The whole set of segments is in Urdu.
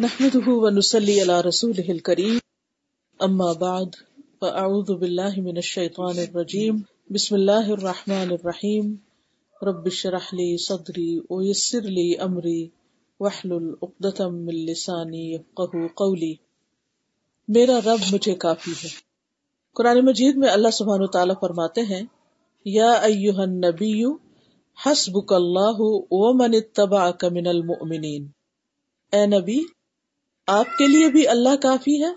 نحمده ونسلي على رسوله الكريم. اما بعد فاعوذ بالله من الشيطان الرجيم. بسم الله الرحمن الرحيم. رب اشرح لي صدري ويسر لي امري واحلل عقدة من لساني يفقهوا قولي. میرا رب مجھے کافی ہے۔ قرآن مجید میں اللہ سبحانہ وتعالی فرماتے ہیں، یا ایها النبی حسبک اللہ ومن اتبعک من المؤمنین۔ اے نبی آپ کے لیے بھی اللہ کافی ہے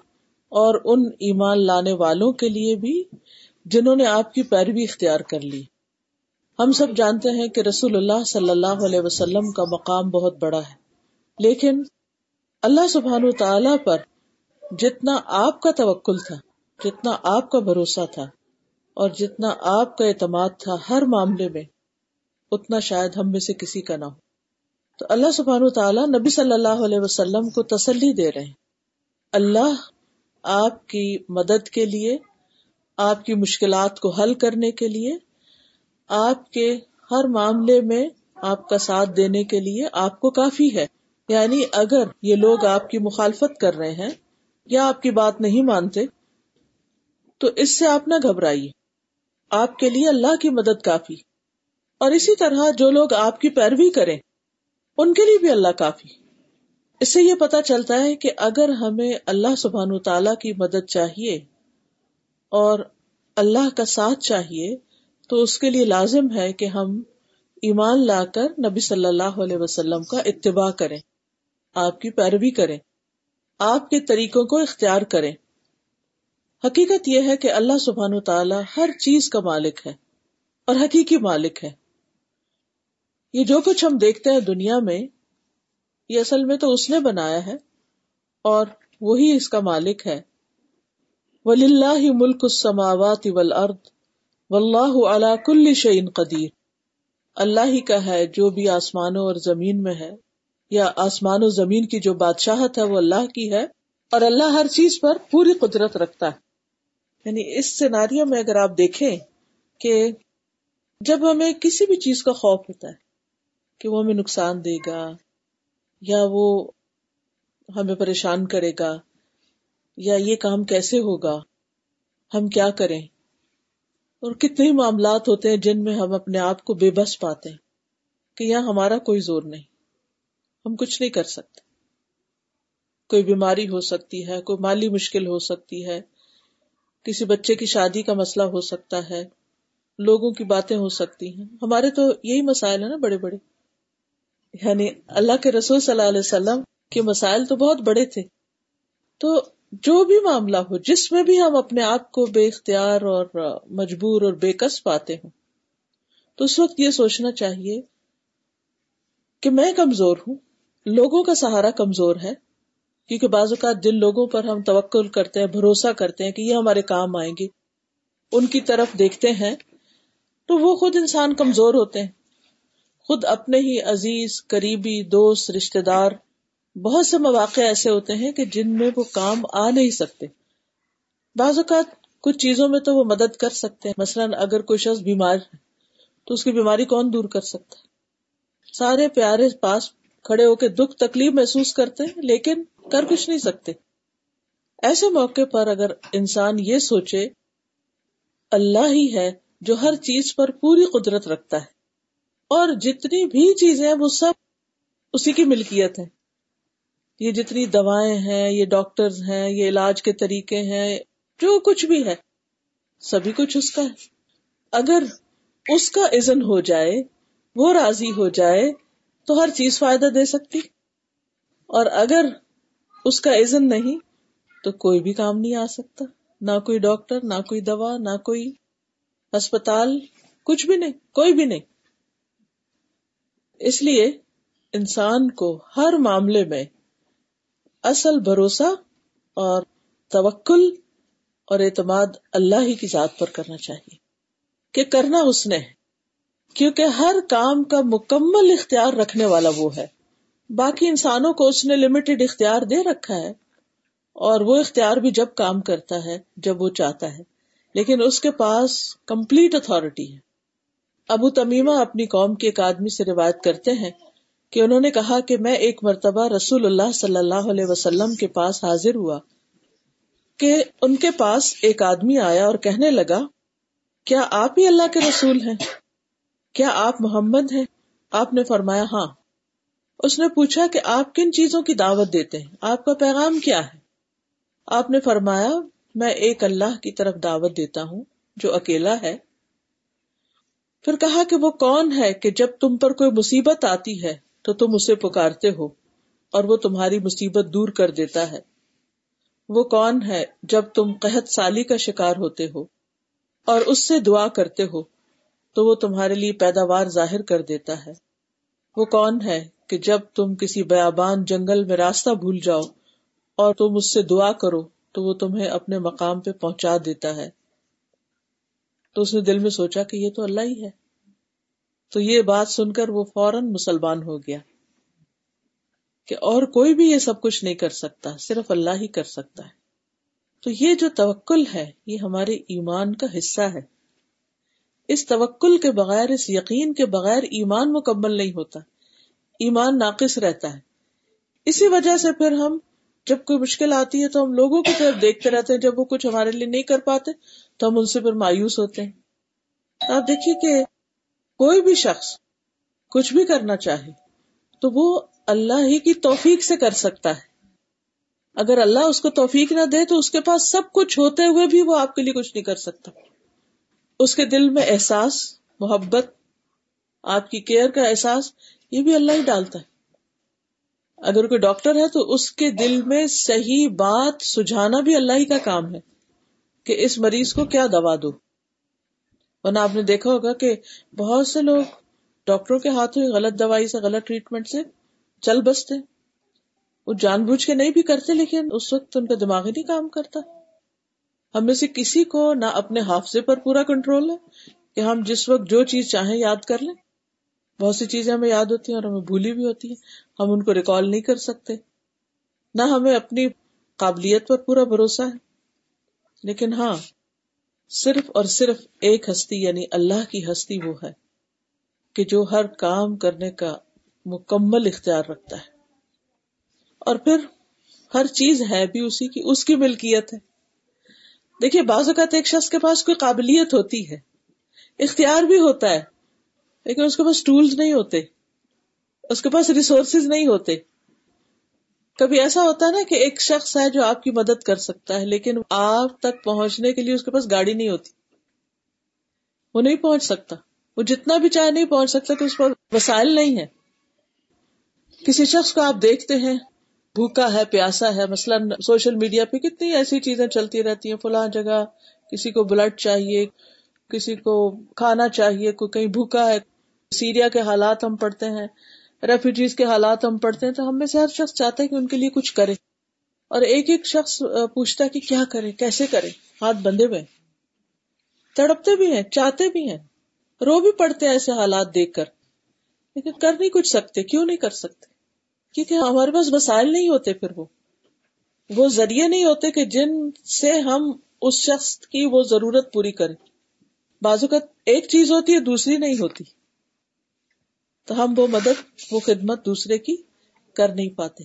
اور ان ایمان لانے والوں کے لیے بھی جنہوں نے آپ کی پیروی اختیار کر لی۔ ہم سب جانتے ہیں کہ رسول اللہ صلی اللہ علیہ وسلم کا مقام بہت بڑا ہے۔ لیکن اللہ سبحان تعالی پر جتنا آپ کا توکل تھا، جتنا آپ کا بھروسہ تھا اور جتنا آپ کا اعتماد تھا ہر معاملے میں، اتنا شاید ہم میں سے کسی کا نہ ہو۔ تو اللہ سبحانہ تعالیٰ نبی صلی اللہ علیہ وسلم کو تسلی دے رہے ہیں۔ اللہ آپ کی مدد کے لیے، آپ کی مشکلات کو حل کرنے کے لیے، آپ کے ہر معاملے میں آپ کا ساتھ دینے کے لیے آپ کو کافی ہے۔ یعنی اگر یہ لوگ آپ کی مخالفت کر رہے ہیں یا آپ کی بات نہیں مانتے، تو اس سے آپ نہ گھبرائیے۔ آپ کے لیے اللہ کی مدد کافی۔ اور اسی طرح جو لوگ آپ کی پیروی کریں ان کے لیے بھی اللہ کافی اس سے یہ پتا چلتا ہے کہ اگر ہمیں اللہ سبحان تعالی کی مدد چاہیے اور اللہ کا ساتھ چاہیے، تو اس کے لیے لازم ہے کہ ہم ایمان لا کر نبی صلی اللہ علیہ وسلم کا اتباع کریں، آپ کی پیروی کریں، آپ کے طریقوں کو اختیار کریں۔ حقیقت یہ ہے کہ اللہ سبحان تعالی ہر چیز کا مالک ہے اور حقیقی مالک ہے۔ یہ جو کچھ ہم دیکھتے ہیں دنیا میں، یہ اصل میں تو اس نے بنایا ہے اور وہی اس کا مالک ہے۔ ولی اللہ ملک السماوات والارض واللہ علی کل شعین قدیر اللہ ہی کا ہے جو بھی آسمانوں اور زمین میں ہے، یا آسمان و زمین کی جو بادشاہت ہے وہ اللہ کی ہے، اور اللہ ہر چیز پر پوری قدرت رکھتا ہے۔ یعنی اس سیناریوں میں اگر آپ دیکھیں کہ جب ہمیں کسی بھی چیز کا خوف ہوتا ہے کہ وہ ہمیں نقصان دے گا یا وہ ہمیں پریشان کرے گا یا یہ کام کیسے ہوگا؟ ہم کیا کریں؟ اور کتنے معاملات ہوتے ہیں جن میں ہم اپنے آپ کو بے بس پاتے ہیں کہ یہاں ہمارا کوئی زور نہیں، ہم کچھ نہیں کر سکتے۔ کوئی بیماری ہو سکتی ہے، کوئی مالی مشکل ہو سکتی ہے، کسی بچے کی شادی کا مسئلہ ہو سکتا ہے، لوگوں کی باتیں ہو سکتی ہیں۔ ہمارے تو یہی مسائل ہیں نا بڑے بڑے۔ یعنی اللہ کے رسول صلی اللہ علیہ وسلم کے مسائل تو بہت بڑے تھے۔ تو جو بھی معاملہ ہو، جس میں بھی ہم اپنے آپ کو بے اختیار اور مجبور اور بے کس پاتے ہوں، تو اس وقت یہ سوچنا چاہیے کہ میں کمزور ہوں، لوگوں کا سہارا کمزور ہے، کیونکہ بعض اوقات جن لوگوں پر ہم توکل کرتے ہیں، بھروسہ کرتے ہیں کہ یہ ہمارے کام آئیں گے، ان کی طرف دیکھتے ہیں، تو وہ خود انسان کمزور ہوتے ہیں۔ خود اپنے ہی عزیز، قریبی، دوست رشتے دار، بہت سے مواقع ایسے ہوتے ہیں کہ جن میں وہ کام آ نہیں سکتے۔ بعض اوقات کچھ چیزوں میں تو وہ مدد کر سکتے ہیں۔ مثلاً اگر کوئی شخص بیمار ہے، تو اس کی بیماری کون دور کر سکتا ہے؟ سارے پیارے پاس کھڑے ہو کے دکھ، تکلیف محسوس کرتے ہیں، لیکن کر کچھ نہیں سکتے۔ ایسے موقع پر اگر انسان یہ سوچے، اللہ ہی ہے جو ہر چیز پر پوری قدرت رکھتا ہے۔ اور جتنی بھی چیزیں وہ سب اسی کی ملکیت ہے یہ جتنی دوائیں ہیں، یہ ڈاکٹر ہیں، یہ علاج کے طریقے ہیں، جو کچھ بھی ہے، سبھی کچھ اس کا ہے۔ اگر اس کا عزن ہو جائے، وہ راضی ہو جائے، تو ہر چیز فائدہ دے سکتی۔ اور اگر اس کا عزن نہیں، تو کوئی بھی کام نہیں آ سکتا۔ نہ کوئی ڈاکٹر، نہ کوئی دوا، نہ کوئی اسپتال کچھ بھی نہیں، کوئی بھی نہیں۔ اس لیے انسان کو ہر معاملے میں اصل بھروسہ اور توکل اور اعتماد اللہ ہی کی ذات پر کرنا چاہیے کہ کرنا اس نے کیونکہ ہر کام کا مکمل اختیار رکھنے والا وہ ہے۔ باقی انسانوں کو اس نے لمیٹڈ اختیار دے رکھا ہے اور وہ اختیار بھی جب کام کرتا ہے، جب وہ چاہتا ہے۔ لیکن اس کے پاس کمپلیٹ اتارٹی ہے۔ ابو تمیمہ اپنی قوم کے ایک آدمی سے روایت کرتے ہیں کہ انہوں نے کہا کہ میں ایک مرتبہ رسول اللہ صلی اللہ علیہ وسلم کے پاس حاضر ہوا کہ ان کے پاس ایک آدمی آیا اور کہنے لگا، کیا آپ ہی اللہ کے رسول ہیں؟ کیا آپ محمد ہیں؟ آپ نے فرمایا ہاں۔ اس نے پوچھا کہ آپ کن چیزوں کی دعوت دیتے ہیں؟ آپ کا پیغام کیا ہے؟ آپ نے فرمایا، میں ایک اللہ کی طرف دعوت دیتا ہوں جو اکیلا ہے۔ پھر کہا کہ وہ کون ہے کہ جب تم پر کوئی مصیبت آتی ہے تو تم اسے پکارتے ہو اور وہ تمہاری مصیبت دور کر دیتا ہے۔ وہ کون ہے جب تم قحط سالی کا شکار ہوتے ہو اور اس سے دعا کرتے ہو تو وہ تمہارے لیے پیداوار ظاہر کر دیتا ہے۔ وہ کون ہے کہ جب تم کسی بیابان جنگل میں راستہ بھول جاؤ اور تم اس سے دعا کرو تو وہ تمہیں اپنے مقام پہ پہنچا دیتا ہے۔ تو اس نے دل میں سوچا کہ یہ تو اللہ ہی ہے۔ تو یہ بات سن کر وہ فوراً مسلمان ہو گیا کہ اور کوئی بھی یہ سب کچھ نہیں کر سکتا، صرف اللہ ہی کر سکتا ہے۔ تو یہ جو توکل ہے، یہ ہمارے ایمان کا حصہ ہے۔ اس توکل کے بغیر، اس یقین کے بغیر ایمان مکمل نہیں ہوتا۔ ایمان ناقص رہتا ہے۔ اسی وجہ سے پھر ہم، جب کوئی مشکل آتی ہے تو ہم لوگوں کی طرف دیکھتے رہتے ہیں، جب وہ کچھ ہمارے لیے نہیں کر پاتے تو ہم ان سے پھر مایوس ہوتے ہیں۔ آپ دیکھیے کہ کوئی بھی شخص کچھ بھی کرنا چاہے تو وہ اللہ ہی کی توفیق سے کر سکتا ہے۔ اگر اللہ اس کو توفیق نہ دے تو اس کے پاس سب کچھ ہوتے ہوئے بھی وہ آپ کے لیے کچھ نہیں کر سکتا۔ اس کے دل میں احساس، محبت، آپ کی کیئر کا احساس، یہ بھی اللہ ہی ڈالتا ہے۔ اگر کوئی ڈاکٹر ہے تو اس کے دل میں صحیح بات سجھانا بھی اللہ ہی کا کام ہے۔ کہ اس مریض کو کیا دوا دو ورنہ آپ نے دیکھا ہوگا کہ بہت سے لوگ ڈاکٹروں کے ہاتھوں غلط دوائی سے، غلط ٹریٹمنٹ سے چل بستے وہ جان بوجھ کے نہیں بھی کرتے، لیکن اس وقت ان کا دماغ ہی نہیں کام کرتا۔ ہم میں سے کسی کو نہ اپنے حافظے پر پورا کنٹرول ہے کہ ہم جس وقت جو چیز چاہیں یاد کر لیں۔ بہت سی چیزیں ہمیں یاد ہوتی ہیں اور ہمیں بھولی بھی ہوتی ہیں۔ ہم ان کو ریکال نہیں کر سکتے۔ نہ ہمیں اپنی قابلیت پر پورا بھروسہ ہے۔ لیکن ہاں صرف اور صرف ایک ہستی یعنی اللہ کی ہستی وہ ہے کہ جو ہر کام کرنے کا مکمل اختیار رکھتا ہے۔ اور پھر ہر چیز ہے بھی اسی کی، اس کی ملکیت ہے۔ دیکھیے، بعض اوقات ایک شخص کے پاس کوئی قابلیت ہوتی ہے، اختیار بھی ہوتا ہے، لیکن اس کے پاس ٹولز نہیں ہوتے، اس کے پاس ریسورسز نہیں ہوتے۔ کبھی ایسا ہوتا ہے نا کہ ایک شخص ہے جو آپ کی مدد کر سکتا ہے، لیکن آپ تک پہنچنے کے لیے اس کے پاس گاڑی نہیں ہوتی۔ وہ نہیں پہنچ سکتا۔ وہ جتنا بھی چاہے نہیں پہنچ سکتا کہ اس پر وسائل نہیں ہے کسی شخص کو آپ دیکھتے ہیں، بھوکا ہے، پیاسا ہے، مثلاً سوشل میڈیا پہ کتنی ایسی چیزیں چلتی رہتی ہیں، فلاں جگہ، کسی کو بلڈ چاہیے، کسی کو کھانا چاہیے کوئی کہیں بھوکا ہے۔ سیریا کے حالات ہم پڑھتے ہیں۔ ریفیوجیز کے حالات ہم پڑھتے ہیں تو ہم میں سے ہر شخص چاہتا ہے کہ ان کے لیے کچھ کرے اور ایک ایک شخص پوچھتا ہے کہ کیا کرے، کیسے کرے؟ ہاتھ بندے ہوئے۔ تڑپتے بھی ہیں، چاہتے بھی ہیں۔ رو بھی پڑتے ہیں ایسے حالات دیکھ کر۔ لیکن کر نہیں کچھ سکتے، کیوں نہیں کر سکتے؟ کیونکہ ہمارے پاس وسائل نہیں ہوتے پھر وہ۔ وہ ذریعے نہیں ہوتے کہ جن سے ہم اس شخص کی وہ ضرورت پوری کریں۔ بازو کا ایک چیز ہوتی ہے، دوسری نہیں ہوتی۔ تو ہم وہ مدد، وہ خدمت دوسرے کی کر نہیں پاتے۔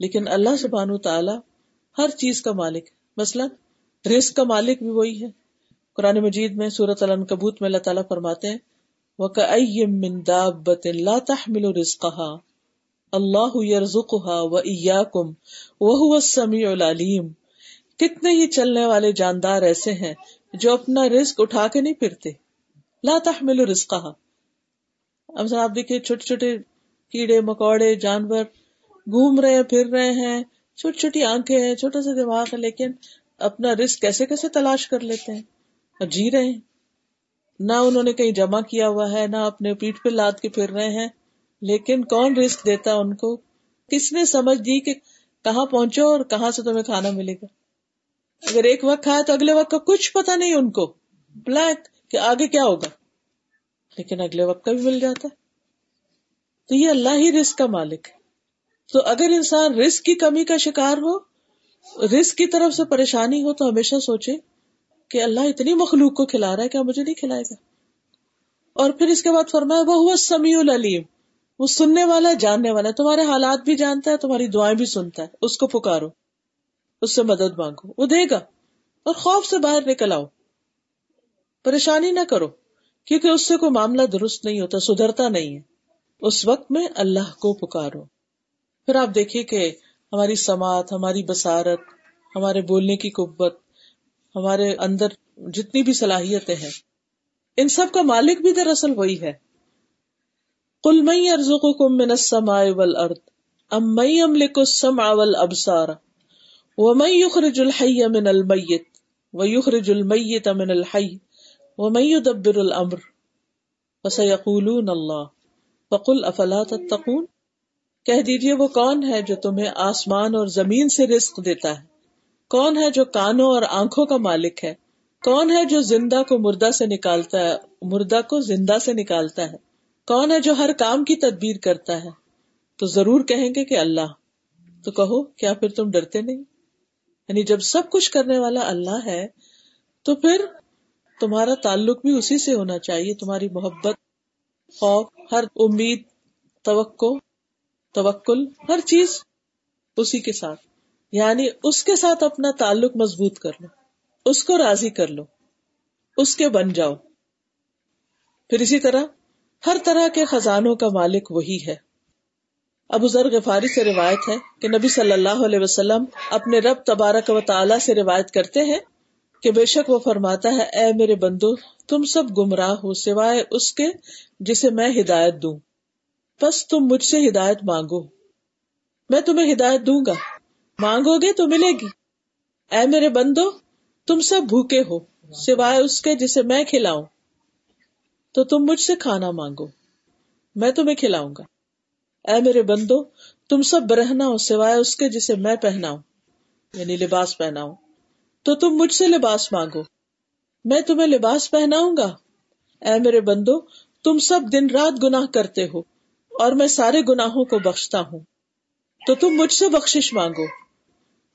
لیکن اللہ سبحان تعالی ہر چیز کا مالک مثلا رزق کا مالک بھی وہی ہے۔ قرآن مجید میں سورت کبوت میں اللہ تعالیٰ فرماتے ہیں وہ اللہ و السمیع العلیم کتنے ہی چلنے والے جاندار ایسے ہیں جو اپنا رزق اٹھا کے نہیں پھرتے۔ لا تحمل اب آپ دیکھیے چھوٹے چھوٹے کیڑے، مکوڑے، جانور گھوم رہے ہیں، پھر رہے ہیں۔ چھوٹی چھوٹی آنکھیں ہیں، چھوٹا سا دماغ ہے، لیکن اپنا رسک کیسے کیسے تلاش کر لیتے ہیں؟ اور جی رہے ہیں۔ نہ انہوں نے کہیں جمع کیا ہوا ہے، نہ اپنے پیٹ پہ لاد کے پھر رہے ہیں۔ لیکن کون رسک دیتا ان کو؟ کس نے سمجھ دی کہ کہاں پہنچو اور کہاں سے تمہیں کھانا ملے گا؟ اگر ایک وقت کھایا تو اگلے وقت کا کچھ پتا نہیں ان کو۔ بلیک کہ آگے کیا ہوگا؟ لیکن اگلے وقت کا بھی مل جاتا ہے۔ تو یہ اللہ ہی رسک کا مالک ہے۔ تو اگر انسان رسک کی کمی کا شکار ہو رسک کی طرف سے پریشانی ہو، تو ہمیشہ سوچے کہ اللہ اتنی مخلوق کو کھلا رہا ہے کیا مجھے نہیں کھلائے گا۔ اور پھر اس کے بعد فرمایا، وہ ہوا سمیع العلیم۔ وہ سننے والا، جاننے والا تمہارے حالات بھی جانتا ہے، تمہاری دعائیں بھی سنتا ہے۔ اس کو پکارو، اس سے مدد مانگو۔ وہ دے گا اور خوف سے باہر نکل آؤ۔ پریشانی نہ کرو۔ کیونکہ اس سے کوئی معاملہ درست نہیں ہوتا، سدھرتا نہیں ہے۔ اس وقت میں اللہ کو پکارو۔ پھر آپ دیکھیے کہ ہماری سماعت، ہماری بسارت ہمارے بولنے کی قبت ہمارے اندر جتنی بھی صلاحیتیں ہیں، ان سب کا مالک بھی دراصل وہی ہے۔ کل مئی ارزو کو من السماء والارض، ام مئی املک السمع والابصار ومن يخرج الحي من الميت ويخرج الميت من الحي ومن يدبر الامر وسيقولون الله. فقل افلا تتقون؟ کہہ دیجیے، وہ کون ہے جو تمہیں آسمان اور زمین سے رزق دیتا ہے؟ کون ہے جو کانوں اور آنکھوں کا مالک ہے؟ کون ہے جو زندہ کو مردہ سے نکالتا ہے، مردہ کو زندہ سے نکالتا ہے؟ کون ہے جو ہر کام کی تدبیر کرتا ہے؟ تو ضرور کہیں گے کہ اللہ. تو کہو، کیا پھر تم ڈرتے نہیں؟ یعنی جب سب کچھ کرنے والا اللہ ہے، تو پھر تمہارا تعلق بھی اسی سے ہونا چاہیے، تمہاری محبت، خوف، ہر امید، توقع، توکل، ہر چیز اسی کے ساتھ۔ یعنی اس کے ساتھ اپنا تعلق مضبوط کر لو، اس کو راضی کر لو، اس کے بن جاؤ۔ پھر اسی طرح ہر طرح کے خزانوں کا مالک وہی ہے۔ ابو ذر غفاری سے روایت ہے کہ نبی صلی اللہ علیہ وسلم اپنے رب تبارک و تعالی سے روایت کرتے ہیں کہ بے شک وہ فرماتا ہے، اے میرے بندو، تم سب گمراہ ہو سوائے اس کے جسے میں ہدایت دوں۔ بس تم مجھ سے ہدایت مانگو۔ میں تمہیں ہدایت دوں گا۔ مانگو گے تو ملے گی۔ اے میرے بندو، تم سب بھوکے ہو سوائے اس کے جسے میں کھلاؤں۔ تو تم مجھ سے کھانا مانگو۔ میں تمہیں کھلاؤں گا۔ اے میرے بندو، تم سب برہنا ہو سوائے اس کے جسے میں پہناؤں یعنی لباس پہناؤں۔ تو تم مجھ سے لباس مانگو۔ میں تمہیں لباس پہناؤں گا۔ اے میرے بندو، تم سب دن رات گناہ کرتے ہو اور میں سارے گناہوں کو بخشتا ہوں۔ تو تم مجھ سے بخشش مانگو۔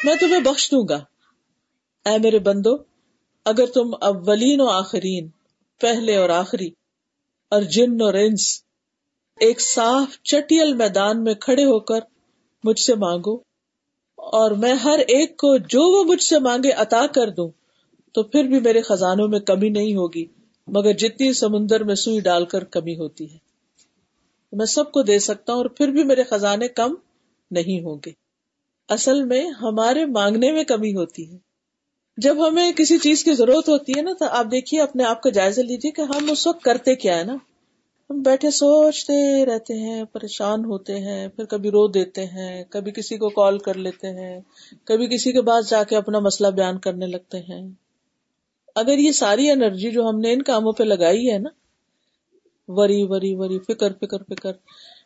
میں تمہیں بخش دوں گا۔ اے میرے بندو، اگر تم اولین و آخرین، پہلے اور آخری، اور جن اور انس ایک صاف چٹیل میدان میں کھڑے ہو کر مجھ سے مانگو اور میں ہر ایک کو جو وہ مجھ سے مانگے عطا کر دوں، تو پھر بھی میرے خزانوں میں کمی نہیں ہوگی، مگر جتنی سمندر میں سوئی ڈال کر کمی ہوتی ہے۔ میں سب کو دے سکتا ہوں اور پھر بھی میرے خزانے کم نہیں ہوں گے۔ اصل میں ہمارے مانگنے میں کمی ہوتی ہے۔ جب ہمیں کسی چیز کی ضرورت ہوتی ہے نا، تو آپ دیکھیے، اپنے آپ کا جائزہ لیجیے کہ ہم اس وقت کرتے کیا ہے نا۔ ہم بیٹھے سوچتے رہتے ہیں، پریشان ہوتے ہیں، پھر کبھی رو دیتے ہیں، کبھی کسی کو کال کر لیتے ہیں، کبھی کسی کے پاس جا کے اپنا مسئلہ بیان کرنے لگتے ہیں۔ اگر یہ ساری انرجی جو ہم نے ان کاموں پہ لگائی ہے نا، وری وری وری، فکر فکر فکر،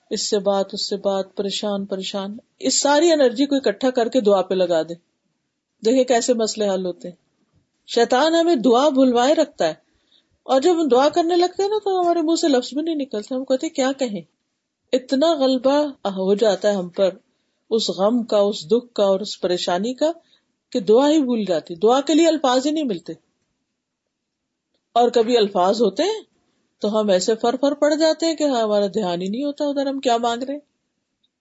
اس سے بات، اس سے بات، پریشان پریشان، اس ساری انرجی کو اکٹھا کر کے دعا پہ لگا دے دیکھیں کیسے مسئلے حل ہوتے ہیں۔ شیطان ہمیں دعا بھلوائے رکھتا ہے۔ اور جب ہم دعا کرنے لگتے ہیں نا تو ہمارے منہ سے لفظ بھی نہیں نکلتے ہم کہتے کیا کہیں؟ اتنا غلبہ ہو جاتا ہے ہم پر، اس غم کا، اس دکھ کا اور اس پریشانی کا، کہ دعا ہی بھول جاتی، دعا کے لیے الفاظ ہی نہیں ملتے۔ اور کبھی الفاظ ہوتے ہیں تو ہم ایسے فر فر پڑ جاتے ہیں کہ ہاں، ہمارا دھیان ہی نہیں ہوتا، ادھر ہم کیا مانگ رہے ہیں؟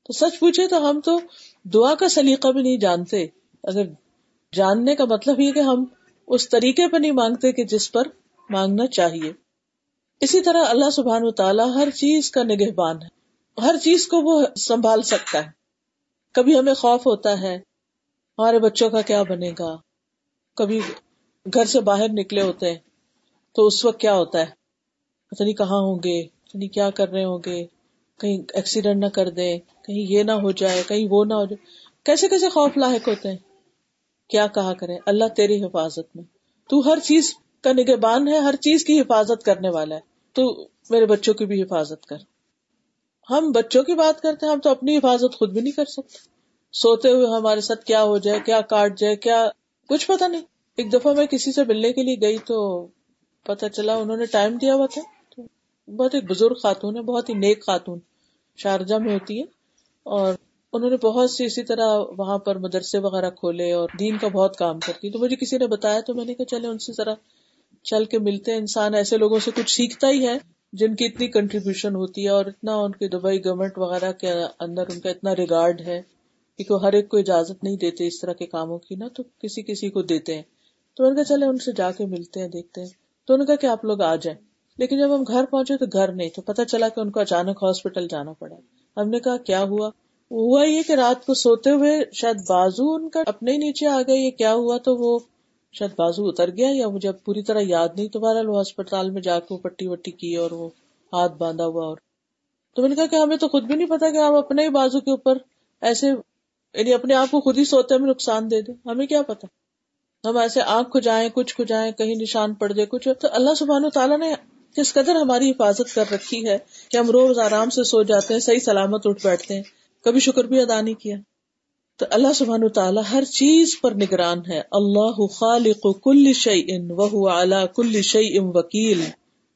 تو سچ پوچھے تو ہم تو دعا کا سلیقہ بھی نہیں جانتے۔ اگر جاننے کا مطلب یہ کہ ہم اس طریقے پہ نہیں مانگتے کہ جس پر مانگنا چاہیے۔ اسی طرح اللہ سبحان و تعالیٰ ہر چیز کا نگہبان ہے۔ ہر چیز کو وہ سنبھال سکتا ہے۔ کبھی ہمیں خوف ہوتا ہے، ہمارے بچوں کا کیا بنے گا؟ کبھی گھر سے باہر نکلے ہوتے ہیں تو اس وقت کیا ہوتا ہے؟ پتہ نہیں کہاں ہوں گے، پتہ نہیں کیا کر رہے ہوں گے۔ کہیں ایکسیڈنٹ نہ کر دیں، کہیں یہ نہ ہو جائے، کہیں وہ نہ ہو جائے۔ کیسے کیسے خوف لاحق ہوتے ہیں؟ کیا کہا کرے اللہ تیری حفاظت میں۔ تو ہر چیز کا نگہبان ہے، ہر چیز کی حفاظت کرنے والا ہے۔ تو میرے بچوں کی بھی حفاظت کر۔ ہم بچوں کی بات کرتے ہیں، ہم تو اپنی حفاظت خود بھی نہیں کر سکتے۔ سوتے ہوئے ہمارے ساتھ کیا ہو جائے، کیا کاٹ جائے، کیا کچھ پتا نہیں۔ ایک دفعہ میں کسی سے ملنے کے لیے گئی تو پتا چلا انہوں نے ٹائم دیا ہوا تھا۔ تو بہت ایک بزرگ خاتون ہے، بہت ہی نیک خاتون، شارجہ میں ہوتی ہے۔ اور انہوں نے بہت سی اسی طرح وہاں پر مدرسے وغیرہ کھولے اور دین کا بہت کام کرتی۔ تو مجھے کسی نے بتایا تو میں نے کہا چلے ان سے ذرا چل کے ملتے انسان ایسے لوگوں سے کچھ سیکھتا ہی ہے جن کی اتنی کنٹریبیوشن ہوتی ہے اور اتنا ان کے دبئی گورنمنٹ وغیرہ کے اندر ان کا اتنا ریگارڈ ہے کہ وہ ہر ایک کو اجازت نہیں دیتے اس طرح کے کاموں کی نا تو کسی کسی کو دیتے ہیں۔ تو ان کا چلے ان سے جا کے ملتے ہیں، دیکھتے ہیں۔ تو ان کا کہ آپ لوگ آ جائیں۔ لیکن جب ہم گھر پہنچے تو گھر نہیں، تو پتا چلا کہ ان کو اچانک ہاسپٹل جانا پڑا۔ ہم نے کہا، کیا ہوا؟ ہوا یہ کہ رات کو سوتے ہوئے شاید بازو ان کا اپنے نیچے آ گئے، یہ کیا ہوا؟ تو وہ شاید بازو اتر گیا یا مجھے پوری طرح یاد نہیں تو بہرحال وہ ہسپتال میں جا کے پٹی وٹی کی اور وہ ہاتھ باندھا ہوا اور تو میں نے کہا کہ ہمیں تو خود بھی نہیں پتا کہ آپ اپنے ہی بازو کے اوپر ایسے یعنی اپنے آپ کو خود ہی سوتے میں نقصان دے دیں ہمیں کیا پتا؟ ہم ایسے آنکھ کھجائیں، کچھ کھجائیں، کہیں نشان پڑ جائے، کچھ۔ تو اللہ سبحانہ تعالیٰ نے کس قدر ہماری حفاظت کر رکھی ہے کہ ہم روز آرام سے سو جاتے ہیں، صحیح سلامت اٹھ بیٹھتے ہیں، کبھی شکر بھی ادا نہیں کیا۔ تو اللہ سبحان تعالیٰ ہر چیز پر نگران ہے۔ اللہ خالق کل شعی وہ اعلیٰ کل شعی ام وکیل۔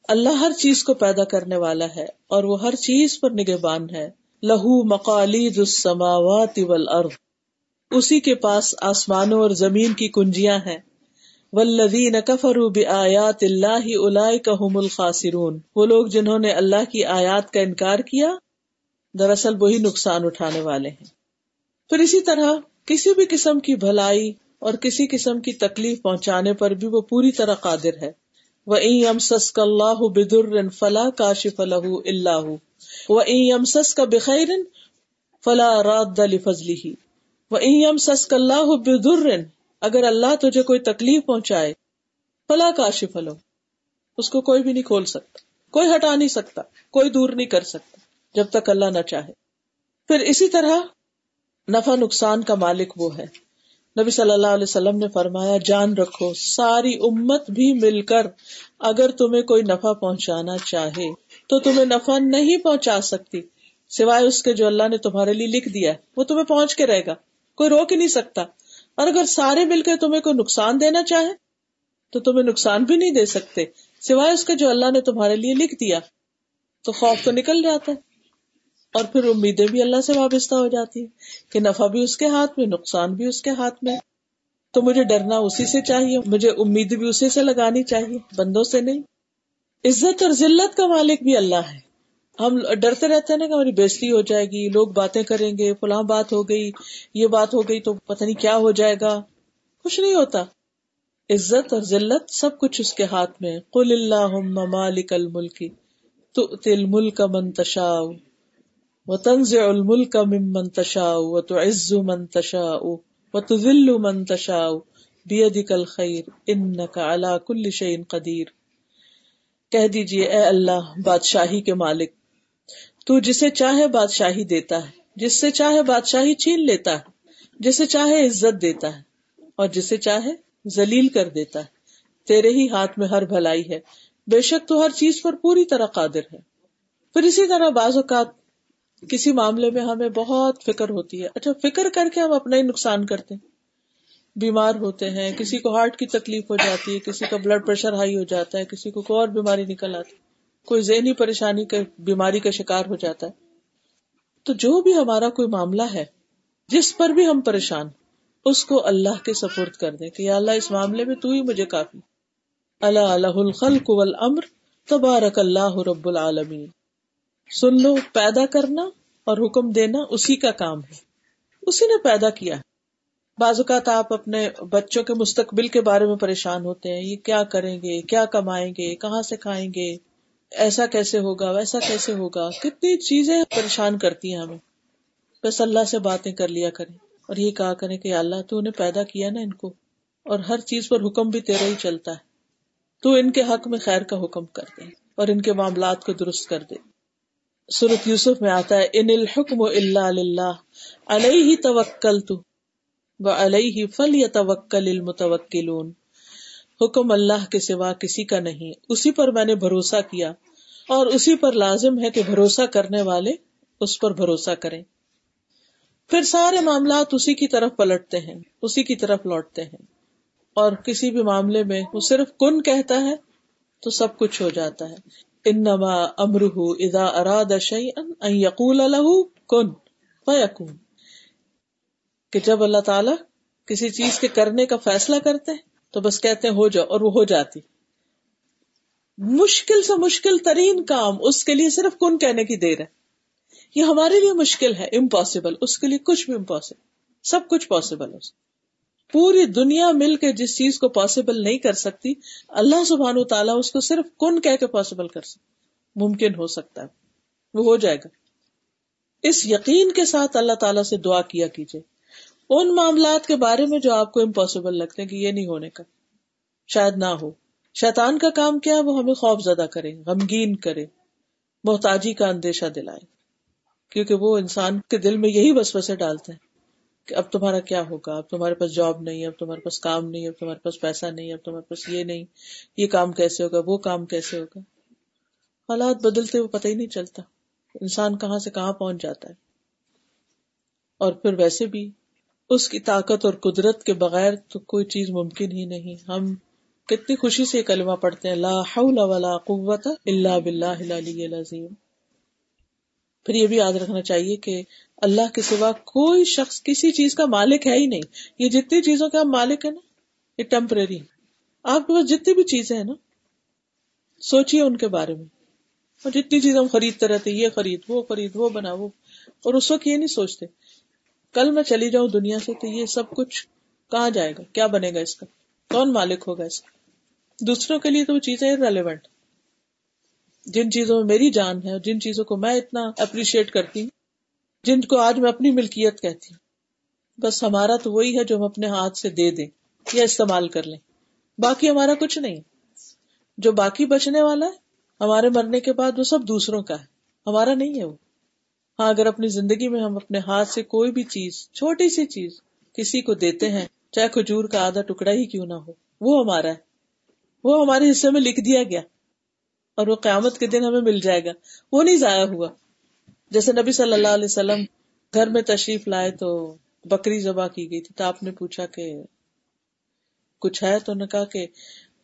اللہ ہر چیز کو پیدا کرنے والا ہے اور وہ ہر چیز پر نگہبان ہے۔ لہو مقالید السماوات والارض۔ اسی کے پاس آسمانوں اور زمین کی کنجیاں ہیں۔ والذین کفروا بآیات اللہ اولئک هم الخاسرون۔ وہ لوگ جنہوں نے اللہ کی آیات کا انکار کیا، دراصل وہی نقصان اٹھانے والے ہیں۔ پھر اسی طرح کسی بھی قسم کی بھلائی اور کسی قسم کی تکلیف پہنچانے پر بھی وہ پوری طرح قادر ہے۔ وہ ام سس کا اللہ بدر فلاح کاشف اللہ اللہ وہ ام سس کا بخیر فلا راد فضلی وہ ام سس کا اللہ بدر اگر اللہ تجھے کوئی تکلیف پہنچائے، فلا کاشف اللہ اس کو کوئی بھی نہیں کھول سکتا، کوئی ہٹا نہیں سکتا، کوئی دور نہیں کر سکتا جب تک اللہ نہ چاہے۔ پھر اسی طرح نفع نقصان کا مالک وہ ہے۔ نبی صلی اللہ علیہ وسلم نے فرمایا، جان رکھو، ساری امت بھی مل کر اگر تمہیں کوئی نفع پہنچانا چاہے تو تمہیں نفع نہیں پہنچا سکتی۔ سوائے اس کے جو اللہ نے تمہارے لیے لکھ دیا ہے، وہ تمہیں پہنچ کے رہے گا، کوئی روک ہی نہیں سکتا۔ اور اگر سارے مل کے تمہیں کوئی نقصان دینا چاہے تو تمہیں نقصان بھی نہیں دے سکتے۔ سوائے اس کے جو اللہ نے تمہارے لیے لکھ دیا، تو خوف تو نکل جاتا ہے۔ اور پھر امیدیں بھی اللہ سے وابستہ ہو جاتی ہیں کہ نفع بھی اس کے ہاتھ میں، نقصان بھی اس کے ہاتھ میں۔ تو مجھے ڈرنا اسی سے چاہیے، مجھے امید بھی اسی سے لگانی چاہیے، بندوں سے نہیں۔ عزت اور ذلت کا مالک بھی اللہ ہے۔ ہم ڈرتے رہتے ہیں نا کہ ہماری بےزتی ہو جائے گی، لوگ باتیں کریں گے، فلاں بات ہو گئی، یہ بات ہو گئی تو پتہ نہیں کیا ہو جائے گا۔ کچھ نہیں ہوتا۔ عزت اور ذلت سب کچھ اس کے ہاتھ میں قل اللہ مالک الملکی تو تل ملک منتشا و تنز الملک ممن تشاء و تعز من تشاء و تذل من تشاء بیدک الخیر انک علی کل شیء قدیر کہہ دیجیے، اے اللہ، بادشاہی کے مالک، تو جسے چاہے بادشاہی دیتا ہے جس سے چاہے بادشاہی چھین لیتا ہے، جسے چاہے عزت دیتا ہے، اور جسے چاہے ذلیل کر دیتا ہے۔ تیرے ہی ہاتھ میں ہر بھلائی ہے، بے شک تو ہر چیز پر پوری طرح قادر ہے۔ پھر اسی طرح بعض اوقات کسی معاملے میں ہمیں بہت فکر ہوتی ہے۔ اچھا فکر کر کے ہم اپنا ہی نقصان کرتے ہیں۔ بیمار ہوتے ہیں، کسی کو ہارٹ کی تکلیف ہو جاتی ہے، کسی کا بلڈ پریشر ہائی ہو جاتا ہے، کسی کو کوئی اور بیماری نکل آتی کوئی ذہنی پریشانی کا، بیماری کا شکار ہو جاتا ہے۔ تو جو بھی ہمارا کوئی معاملہ ہے، جس پر بھی ہم پریشان اس کو اللہ کے سپورٹ کر دیں کہ اللہ، اس معاملے میں تو ہی مجھے کافی۔ اللہ اللہ الخلق والامر، تبارک اللہ رب العالمین۔ سن لو، پیدا کرنا اور حکم دینا اسی کا کام ہے۔ اسی نے پیدا کیا بعض اوقات آپ اپنے بچوں کے مستقبل کے بارے میں پریشان ہوتے ہیں، یہ کیا کریں گے، کیا کمائیں گے، کہاں سے کھائیں گے، ایسا کیسے ہوگا، ویسا کیسے ہوگا، کتنی چیزیں پریشان کرتی ہیں ہمیں۔ بس اللہ سے باتیں کر لیا کریں اور یہ کہا کریں کہ اللہ، تو انہیں پیدا کیا نا ان کو۔ اور ہر چیز پر حکم بھی تیرا ہی چلتا ہے۔ تو ان کے حق میں خیر کا حکم کر دے اور ان کے معاملات کو درست کر دے۔ سورت یوسف میں آتا ہے، ان الحکم اللہ علیہ توکل تو علیہ فل یا توکل المتوکلون۔ حکم اللہ کے سوا کسی کا نہیں۔ اسی پر میں نے بھروسہ کیا اور اسی پر لازم ہے کہ بھروسہ کرنے والے اس پر بھروسہ کریں۔ پھر سارے معاملات اسی کی طرف پلٹتے ہیں، اسی کی طرف لوٹتے ہیں۔ اور کسی بھی معاملے میں وہ صرف کن کہتا ہے تو سب کچھ ہو جاتا ہے۔ انما امرہ اذا اراد شیئا ان یقول له کن فیکون۔ کہ جب اللہ تعالی کسی چیز کے کرنے کا فیصلہ کرتے ہیں، تو بس کہتے ہیں ہو جاؤ، اور وہ ہو جاتی۔ مشکل سے مشکل ترین کام اس کے لیے صرف کن کہنے کی دیر ہے۔ یہ ہمارے لیے مشکل ہے امپاسبل اس کے لیے کچھ بھی امپاسبل سب کچھ پاسبل ہے پوری دنیا مل کے جس چیز کو پاسبل نہیں کر سکتی، اللہ سبحان و تعالیٰ اس کو صرف کن کہہ کے پاسبل کر سکتا ممکن ہو سکتا ہے۔ وہ ہو جائے گا۔ اس یقین کے ساتھ اللہ تعالیٰ سے دعا کیا کیجیے ان معاملات کے بارے میں جو آپ کو امپاسبل لگتے ہیں کہ یہ نہیں ہونے کا۔ شاید نہ ہو۔ شیطان کا کام کیا وہ ہمیں خوف زدہ کرے غمگین کرے محتاجی کا اندیشہ دلائے کیونکہ وہ انسان کے دل میں یہی بس بسے ڈالتے ہیں۔ کہ اب تمہارا کیا ہوگا؟ اب تمہارے پاس جاب نہیں، اب تمہارے پاس کام نہیں، اب تمہارے پاس پیسہ نہیں، اب تمہارے پاس یہ نہیں۔ یہ کام کیسے ہوگا؟ وہ کام کیسے ہوگا؟ حالات بدلتے ہوئے پتہ ہی نہیں چلتا۔ انسان کہاں سے کہاں پہنچ جاتا ہے۔ اور پھر ویسے بھی اس کی طاقت اور قدرت کے بغیر تو کوئی چیز ممکن ہی نہیں۔ ہم کتنی خوشی سے کلمہ پڑھتے ہیں، لا حول ولا قوت الا باللہ العلی العظیم۔ پھر یہ بھی یاد رکھنا چاہیے کہ اللہ کے سوا کوئی شخص کسی چیز کا مالک ہے ہی نہیں۔ یہ جتنی چیزوں کا مالک ہے نا، یہ ٹیمپرری آپ کے پاس جتنی بھی چیزیں ہیں نا سوچیے ان کے بارے میں۔ اور جتنی چیز ہم خریدتے رہتے یہ خرید، وہ خرید، وہ بنا، وہ۔ اور اس وقت یہ نہیں سوچتے، کل میں چلی جاؤں دنیا سے تو یہ سب کچھ کہاں جائے گا؟ کیا بنے گا اس کا؟ کون مالک ہوگا اس کا؟ دوسروں کے لیے تو وہ چیزیں ریلیونٹ جن چیزوں میں میری جان ہے جن چیزوں کو میں اتنا اپریشیٹ کرتی ہوں، جن کو آج میں اپنی ملکیت کہتی ہوں۔ بس ہمارا تو وہی ہے جو ہم اپنے ہاتھ سے دے دیں یا استعمال کر لیں۔ باقی ہمارا کچھ نہیں۔ جو باقی بچنے والا ہے، ہمارے مرنے کے بعد وہ سب دوسروں کا ہے۔ ہمارا نہیں ہے وہ۔ ہاں اگر اپنی زندگی میں ہم اپنے ہاتھ سے کوئی بھی چیز، چھوٹی سی چیز کسی کو دیتے ہیں، چاہے کھجور کا آدھا ٹکڑا ہی کیوں نہ ہو، وہ ہمارا ہے۔ وہ ہمارے حصے میں لکھ دیا گیا۔ اور وہ قیامت کے دن ہمیں مل جائے گا۔ وہ نہیں ضائع ہوا۔ جیسے نبی صلی اللہ علیہ وسلم گھر میں تشریف لائے تو بکری ذبح کی گئی تھی تو آپ نے پوچھا کہ کچھ ہے؟ تو نے کہا کہ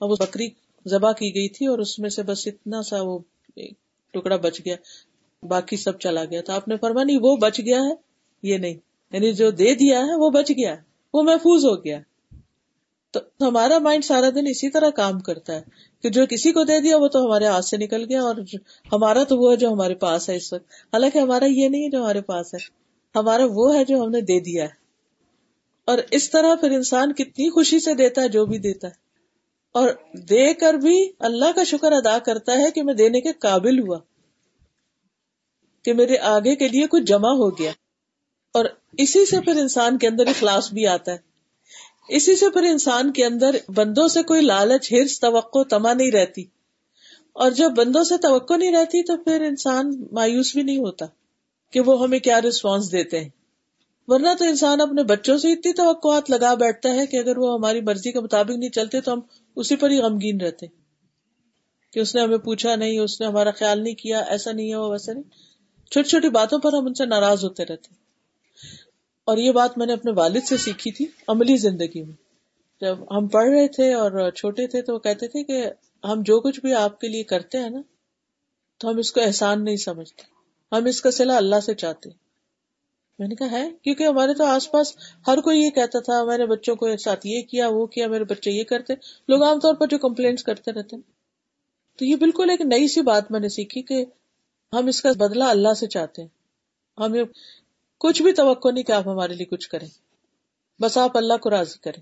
وہ بکری ذبح کی گئی تھی اور اس میں سے بس اتنا سا وہ ٹکڑا بچ گیا، باقی سب چلا گیا۔ تو آپ نے فرما نہیں، وہ بچ گیا ہے، یہ نہیں۔ یعنی جو دے دیا ہے، وہ بچ گیا وہ محفوظ ہو گیا۔ تو ہمارا مائنڈ سارا دن اسی طرح کام کرتا ہے کہ جو کسی کو دے دیا وہ تو ہمارے ہاتھ سے نکل گیا اور ہمارا تو وہ ہے جو ہمارے پاس ہے اس وقت۔ حالانکہ ہمارا یہ نہیں ہے جو ہمارے پاس ہے، ہمارا وہ ہے جو ہم نے دے دیا ہے۔ اور اس طرح پھر انسان کتنی خوشی سے دیتا ہے جو بھی دیتا ہے۔ اور دے کر بھی اللہ کا شکر ادا کرتا ہے کہ میں دینے کے قابل ہوا۔ کہ میرے آگے کے لیے کچھ جمع ہو گیا۔ اور اسی سے پھر انسان کے اندر اخلاص بھی آتا ہے۔ اسی سے پھر انسان کے اندر بندوں سے کوئی لالچ، ہرس، توقع، تما نہیں رہتی۔ اور جب بندوں سے توقع نہیں رہتی تو پھر انسان مایوس بھی نہیں ہوتا کہ وہ ہمیں کیا رسپانس دیتے ہیں۔ ورنہ تو انسان اپنے بچوں سے اتنی توقعات لگا بیٹھتا ہے کہ اگر وہ ہماری مرضی کے مطابق نہیں چلتے تو ہم اسی پر ہی غمگین رہتے کہ اس نے ہمیں پوچھا نہیں، اس نے ہمارا خیال نہیں کیا، ایسا نہیں ہے، وہ ویسا نہیں۔ چھوٹی چھوٹی باتوں پر ہم ان سے ناراض ہوتے رہتے اور یہ بات میں نے اپنے والد سے سیکھی تھی عملی زندگی میں۔ جب ہم پڑھ رہے تھے اور چھوٹے تھے تو وہ کہتے تھے کہ ہم جو کچھ بھی آپ کے لیے کرتے ہیں نا، تو ہم اس کو احسان نہیں سمجھتے۔ ہم اس کا صلاح اللہ سے چاہتے۔ میں نے کہا، ہے؟ کیونکہ ہمارے تو آس پاس ہر کوئی یہ کہتا تھا میرے بچوں کو ساتھ یہ کیا، وہ کیا، میرے بچے یہ کرتے۔ لوگ عام طور پر جو کمپلینٹس کرتے رہتے تو یہ بالکل ایک نئی سی بات میں نے سیکھی کہ ہم اس کا بدلہ اللہ سے چاہتے ہیں۔ ہمیں کچھ بھی توقع نہیں کہ آپ ہمارے لیے کچھ کریں۔ بس آپ اللہ کو راضی کریں۔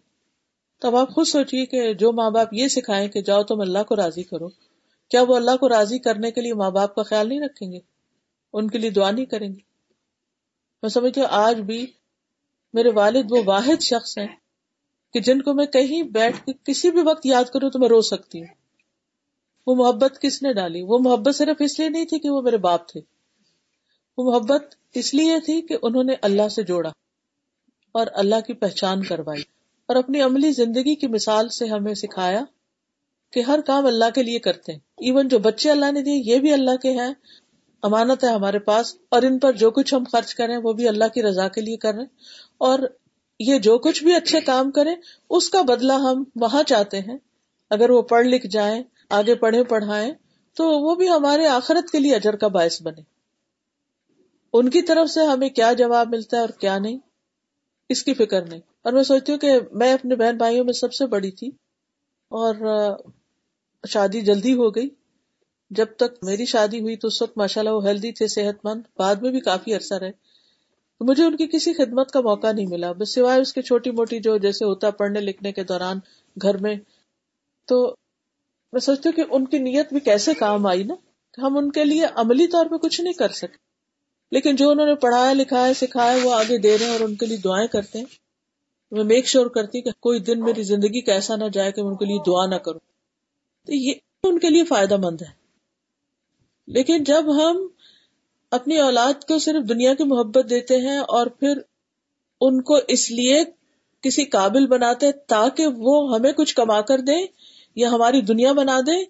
تب آپ خود سوچیے کہ جو ماں باپ یہ سکھائیں کہ جاؤ تم اللہ کو راضی کرو، کیا وہ اللہ کو راضی کرنے کے لیے ماں باپ کا خیال نہیں رکھیں گے؟ ان کے لیے دعا نہیں کریں گے۔ میں سمجھتی ہوں، آج بھی میرے والد وہ واحد شخص ہیں کہ جن کو میں کہیں بیٹھ کے کسی بھی وقت یاد کروں تو میں رو سکتی ہوں۔ وہ محبت کس نے ڈالی؟ وہ محبت صرف اس لیے نہیں تھی کہ وہ میرے باپ تھے۔ وہ محبت اس لیے تھی کہ انہوں نے اللہ سے جوڑا اور اللہ کی پہچان کروائی اور اپنی عملی زندگی کی مثال سے ہمیں سکھایا کہ ہر کام اللہ کے لیے کرتے ہیں۔ ایون جو بچے اللہ نے دیے، یہ بھی اللہ کے ہیں۔ امانت ہے ہمارے پاس اور ان پر جو کچھ ہم خرچ کریں، وہ بھی اللہ کی رضا کے لیے کر رہے اور یہ جو کچھ بھی اچھے کام کریں، اس کا بدلہ ہم وہاں چاہتے ہیں۔ اگر وہ پڑھ لکھ جائیں، آگے پڑھے پڑھائیں، تو وہ بھی ہمارے آخرت کے لیے اجر کا باعث بنے۔ ان کی طرف سے ہمیں کیا جواب ملتا ہے اور کیا نہیں؟ اس کی فکر نہیں۔ اور میں سوچتی ہوں کہ میں اپنے بہن بھائیوں میں سب سے بڑی تھی اور شادی جلدی ہو گئی۔ جب تک میری شادی ہوئی تو اس وقت ماشاء اللہ وہ ہیلدی تھے صحت مند بعد میں بھی کافی عرصہ رہے۔ تو مجھے ان کی کسی خدمت کا موقع نہیں ملا۔ بس سوائے اس کے چھوٹی موٹی جو جیسے ہوتا پڑھنے لکھنے کے دوران گھر میں۔ تو میں سوچتی ہوں کہ ان کی نیت بھی کیسے کام آئی نا؟ ہم ان کے لیے عملی طور پہ کچھ نہیں کر سکتے۔ لیکن جو انہوں نے پڑھایا لکھایا سکھایا وہ آگے دے رہے ہیں اور ان کے لیے دعائیں کرتے ہیں۔ میں میک شیور کرتی کہ کوئی دن میری زندگی کا ایسا نہ جائے کہ میں ان کے لیے دعا نہ کروں۔ تو یہ ان کے لیے فائدہ مند ہے۔ لیکن جب ہم اپنی اولاد کو صرف دنیا کی محبت دیتے ہیں اور پھر ان کو اس لیے کسی قابل بناتے تاکہ وہ ہمیں کچھ کما کر دیں یا ہماری دنیا بنا دیں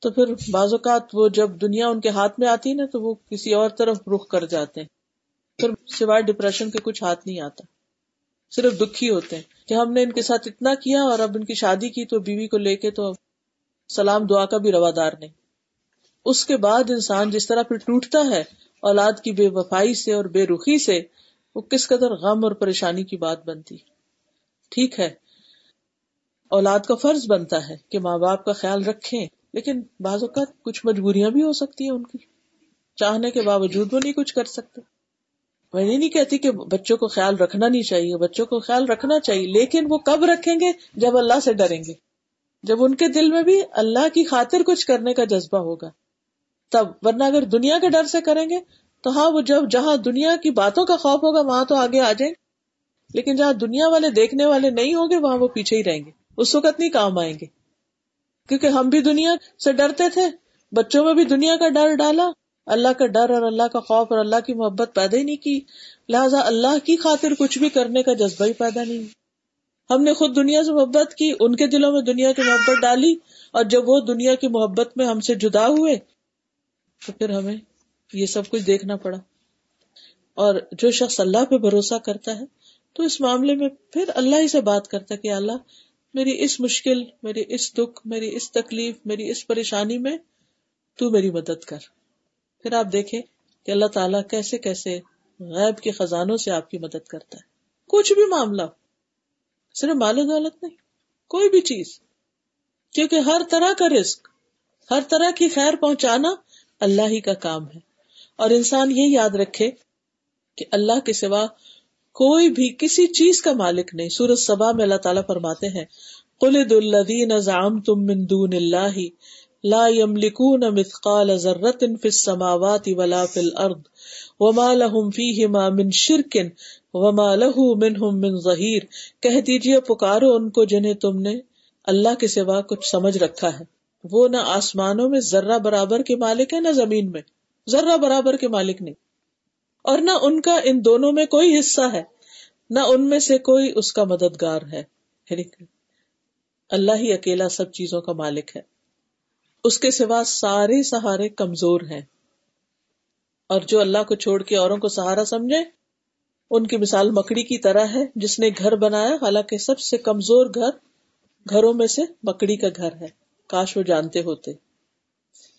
تو پھر بعض اوقات وہ جب دنیا ان کے ہاتھ میں آتی نا تو وہ کسی اور طرف رخ کر جاتے ہیں۔ پھر سوائے ڈپریشن کے کچھ ہاتھ نہیں آتا۔ صرف دکھی ہوتے ہیں کہ ہم نے ان کے ساتھ اتنا کیا اور اب ان کی شادی کی تو بیوی کو لے کے تو سلام دعا کا بھی روادار نہیں۔ اس کے بعد انسان جس طرح پھر ٹوٹتا ہے، اولاد کی بے وفائی سے اور بے رخی سے، وہ کس قدر غم اور پریشانی کی بات بنتی۔ ٹھیک ہے۔ اولاد کا فرض بنتا ہے کہ ماں باپ کا خیال رکھیں۔ لیکن بعض اوقات کچھ مجبوریاں بھی ہو سکتی ہیں ان کی۔ چاہنے کے باوجود وہ نہیں کچھ کر سکتے۔ میں یہ نہیں کہتی کہ بچوں کو خیال رکھنا نہیں چاہیے، بچوں کو خیال رکھنا چاہیے، لیکن وہ کب رکھیں گے؟ جب اللہ سے ڈریں گے۔ جب ان کے دل میں بھی اللہ کی خاطر کچھ کرنے کا جذبہ ہوگا۔ تب، ورنہ اگر دنیا کے ڈر سے کریں گے، تو ہاں وہ جب جہاں دنیا کی باتوں کا خوف ہوگا، وہاں تو آگے آ جائیں۔ لیکن جہاں دنیا والے دیکھنے والے نہیں ہوں گے، وہاں وہ پیچھے ہی رہیں گے۔ اس وقت نہیں کام آئیں گے۔ کیونکہ ہم بھی دنیا سے ڈرتے تھے، بچوں میں بھی دنیا کا ڈر ڈالا۔ اللہ کا ڈر اور اللہ کا خوف اور اللہ کی محبت پیدا ہی نہیں کی۔ لہٰذا اللہ کی خاطر کچھ بھی کرنے کا جذبہ ہی پیدا نہیں۔ ہم نے خود دنیا سے محبت کی، ان کے دلوں میں دنیا کی محبت ڈالی اور جب وہ دنیا کی محبت میں ہم سے جدا ہوئے، تو پھر ہمیں یہ سب کچھ دیکھنا پڑا۔ اور جو شخص اللہ پہ بھروسہ کرتا ہے، تو اس معاملے میں پھر اللہ ہی سے بات کرتا ہے کہ اللہ میری اس مشکل، میری اس دکھ، میری اس تکلیف، میری اس پریشانی میں تو میری مدد کر۔ پھر آپ دیکھیں کہ اللہ تعالیٰ کیسے کیسے غیب کے خزانوں سے آپ کی مدد کرتا ہے۔ کچھ بھی معاملہ، صرف مال و دولت نہیں، کوئی بھی چیز۔ کیونکہ ہر طرح کا رسک ہر طرح کی خیر پہنچانا اللہ ہی کا کام ہے۔ اور انسان یہ یاد رکھے کہ اللہ کے سوا کوئی بھی کسی چیز کا مالک نہیں۔ سورج سبا میں اللہ تعالیٰ فرماتے ہیں قلد الدین تم من دون اللہ لا يملكون مثقال ذرة في السماوات ولا في الارض وما لهم فيهما من شرك وما له منهم من ظهير۔ کہہ دیجیے، پکارو ان کو جنہیں تم نے اللہ کے سوا کچھ سمجھ رکھا ہے۔ وہ نہ آسمانوں میں ذرہ برابر کے مالک ہے نہ زمین میں۔ ذرہ برابر کے مالک نہیں۔ اور نہ ان کا ان دونوں میں کوئی حصہ ہے، نہ ان میں سے کوئی اس کا مددگار ہے۔ یعنی اللہ ہی اکیلا سب چیزوں کا مالک ہے۔ اس کے سوا سارے سہارے کمزور ہیں۔ اور جو اللہ کو چھوڑ کے اوروں کو سہارا سمجھے، ان کی مثال مکڑی کی طرح ہے، جس نے گھر بنایا۔ حالانکہ سب سے کمزور گھر گھروں میں سے مکڑی کا گھر ہے۔ کاش وہ جانتے ہوتے۔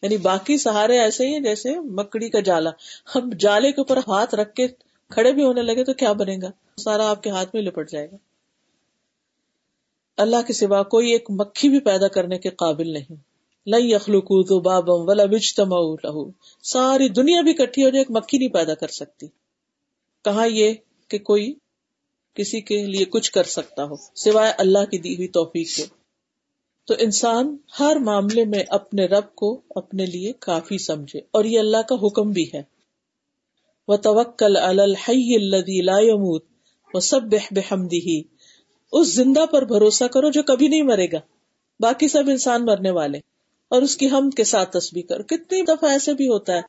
یعنی باقی سہارے ایسے ہی ہیں جیسے مکڑی کا جالا۔ ہم جالے کے اوپر ہاتھ رکھ کے کھڑے بھی ہونے لگے تو کیا بنے گا؟ سارا آپ کے ہاتھ میں لپٹ جائے گا۔ اللہ کے سوا کوئی ایک مکھی بھی پیدا کرنے کے قابل نہیں۔ لئی اخلوق تو بابم ولا بجتما لہو ساری دنیا بھی کٹھی ہو جائے، ایک مکھی نہیں پیدا کر سکتی۔ کہا یہ کہ کوئی کسی کے لیے کچھ کر سکتا ہو؟ سوائے اللہ کی دی ہوئی توفیق کے۔ تو انسان ہر معاملے میں اپنے رب کو اپنے لیے کافی سمجھے اور یہ اللہ کا حکم بھی ہے۔ وہ توکل الحی لا يموت وہ سب بحمدہ اس زندہ پر بھروسہ کرو جو کبھی نہیں مرے گا۔ باقی سب انسان مرنے والے اور اس کی حمد کے ساتھ تسبیح کرو۔ کتنی دفعہ ایسے بھی ہوتا ہے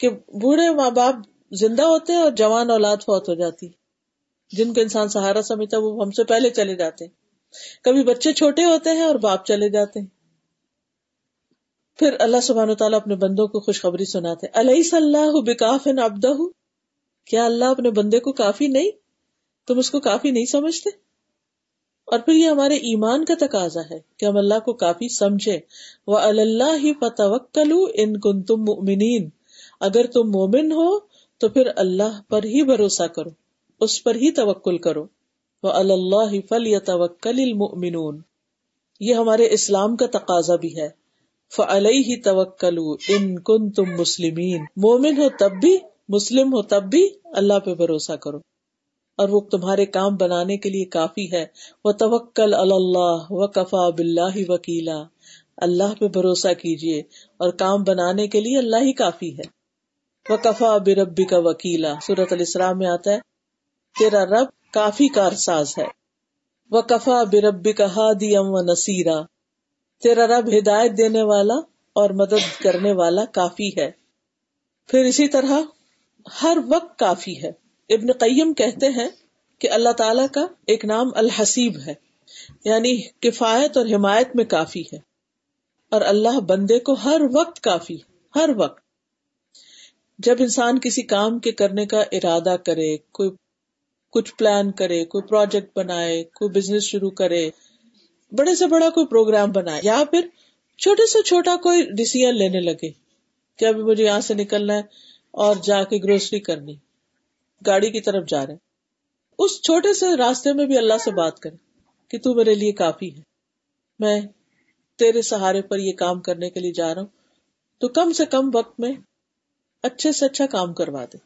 کہ بوڑھے ماں باپ زندہ ہوتے ہیں اور جوان اولاد فوت ہو جاتی۔ جن کو انسان سہارا سمجھتا وہ ہم سے پہلے چلے جاتے ہیں۔ کبھی بچے چھوٹے ہوتے ہیں اور باپ چلے جاتے ہیں۔ پھر اللہ سبحانہ تعالیٰ اپنے بندوں کو خوشخبری سناتے علیہ صلاح بکاف ابدہ کیا اللہ اپنے بندے کو کافی نہیں؟ تم اس کو کافی نہیں سمجھتے؟ اور پھر یہ ہمارے ایمان کا تقاضا ہے کہ ہم اللہ کو کافی سمجھے وہ اللہ ہی فتوکلو ان کن تم مومنین اگر تم مومن ہو تو پھر اللہ پر ہی بھروسہ کرو، اس پر ہی توکل کرو۔ وہ اللہ فل یا توکل المؤمنون۔ یہ ہمارے اسلام کا تقاضا بھی ہے۔ فعلیہ ہی ان کن تم مسلمین۔ مومن ہو تب بھی، مسلم ہو تب بھی اللہ پہ بھروسہ کرو۔ اور وہ تمہارے کام بنانے کے لیے کافی ہے۔ وہ توکل اللہ و کفا بلّہ وکیلا۔ اللہ پہ بھروسہ کیجیے اور کام بنانے کے لیے اللہ ہی کافی ہے۔ وہ کفا بربی کا وکیلا۔ سورت السلام میں آتا ہے، تیرا رب کافی کار ساز ہے۔ وہ کفا بربی کا ہادی ام و نصیرہ تیرا رب ہدایت دینے والا اور مدد کرنے والا کافی ہے۔ پھر اسی طرح ہر وقت کافی ہے۔ ابن قیم کہتے ہیں کہ اللہ تعالی کا ایک نام الحسیب ہے یعنی کفایت اور حمایت میں کافی ہے۔ اور اللہ بندے کو ہر وقت کافی ہر وقت۔ جب انسان کسی کام کے کرنے کا ارادہ کرے، کوئی کچھ پلان کرے، کوئی پروجیکٹ بنائے، کوئی بزنس شروع کرے، بڑے سے بڑا کوئی پروگرام بنائے، یا پھر چھوٹے سے چھوٹا کوئی ڈسیزن لینے لگے کہ ابھی مجھے یہاں سے نکلنا ہے اور جا کے گروسری کرنی، گاڑی کی طرف جا رہے اس چھوٹے سے راستے میں بھی اللہ سے بات کرے کہ تو میرے لیے کافی ہے، میں تیرے سہارے پر یہ کام کرنے کے لیے جا رہا ہوں، تو کم سے کم وقت میں اچھے سے اچھا کام کروا دے،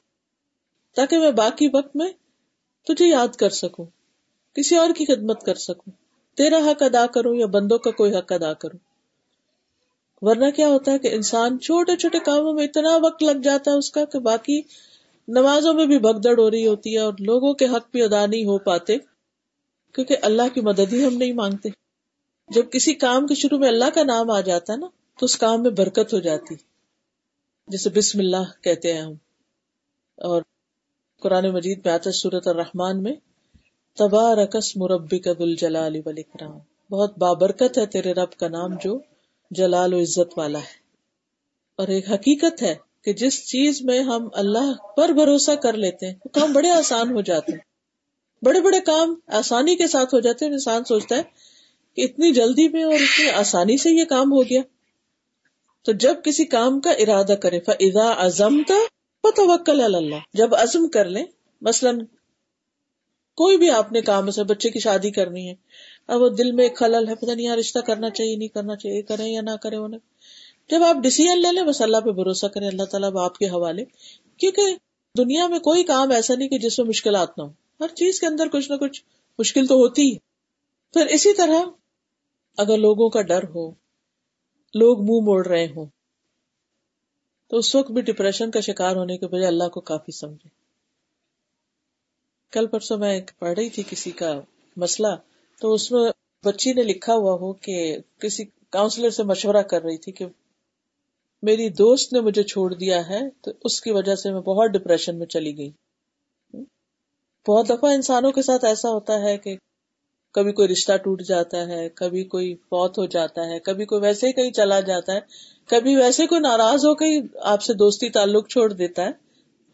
تاکہ میں باقی وقت میں تجھے یاد کر سکوں۔ کسی اور کی خدمت کر سکوں۔ تیرا حق ادا کروں یا بندوں کا کوئی حق ادا کروں۔ ورنہ کیا ہوتا ہے کہ انسان چھوٹے چھوٹے کاموں میں اتنا وقت لگ جاتا ہے اس کا کہ باقی نمازوں میں بھی بگدڑ ہو رہی ہوتی ہے اور لوگوں کے حق بھی ادا نہیں ہو پاتے، کیونکہ اللہ کی مدد ہی ہم نہیں مانگتے۔ جب کسی کام کے شروع میں اللہ کا نام آ جاتا ہے نا، تو اس کام میں برکت ہو جاتی جیسے بسم اللہ کہتے ہیں ہم۔ اور قرآن مجید میں آتا ہے سورت الرحمان میں تبارکس مربی کا دل جلال والاکرام۔ بہت بابرکت ہے تیرے رب کا نام جو جلال و عزت والا ہے۔ اور ایک حقیقت ہے کہ جس چیز میں ہم اللہ پر بھروسہ کر لیتے ہیں، وہ کام بڑے آسان ہو جاتے ہیں۔ بڑے بڑے کام آسانی کے ساتھ ہو جاتے ہیں۔ انسان سوچتا ہے کہ اتنی جلدی میں اور اتنی آسانی سے یہ کام ہو گیا۔ تو جب کسی کام کا ارادہ کرے فضا ازم کا توکل اللہ۔ جب عزم کر لیں، مثلاً کوئی بھی آپ نے کام سے بچے کی شادی کرنی ہے، اب وہ دل میں ایک خلل ہے، پتہ نہیں یہاں رشتہ کرنا چاہیے، نہیں کرنا چاہیے کریں یا نہ کریں انہیں۔ جب آپ ڈسیزن لے لیں، بس اللہ پہ بھروسہ کریں، اللہ تعالیٰ آپ کے حوالے۔ کیونکہ دنیا میں کوئی کام ایسا نہیں کہ جس میں مشکلات نہ ہو ہر چیز کے اندر کچھ نہ کچھ مشکل تو ہوتی ہی۔ پھر اسی طرح اگر لوگوں کا ڈر ہو، لوگ منہ مو موڑ رہے ہوں تو اس وقت بھی ڈپریشن کا شکار ہونے کے بجائے اللہ کو کافی سمجھے۔ کل پرسوں میں پڑھ رہی تھی کسی کا مسئلہ، تو اس میں بچی نے لکھا ہوا ہو کہ کسی کاؤنسلر سے مشورہ کر رہی تھی کہ میری دوست نے مجھے چھوڑ دیا ہے، تو اس کی وجہ سے میں بہت ڈپریشن میں چلی گئی۔ بہت دفعہ انسانوں کے ساتھ ایسا ہوتا ہے کہ کبھی کوئی رشتہ ٹوٹ جاتا ہے، کبھی کوئی فوت ہو جاتا ہے، کبھی کوئی ویسے ہی کہیں چلا جاتا ہے، کبھی ویسے کوئی ناراض ہو کے آپ سے دوستی تعلق چھوڑ دیتا ہے،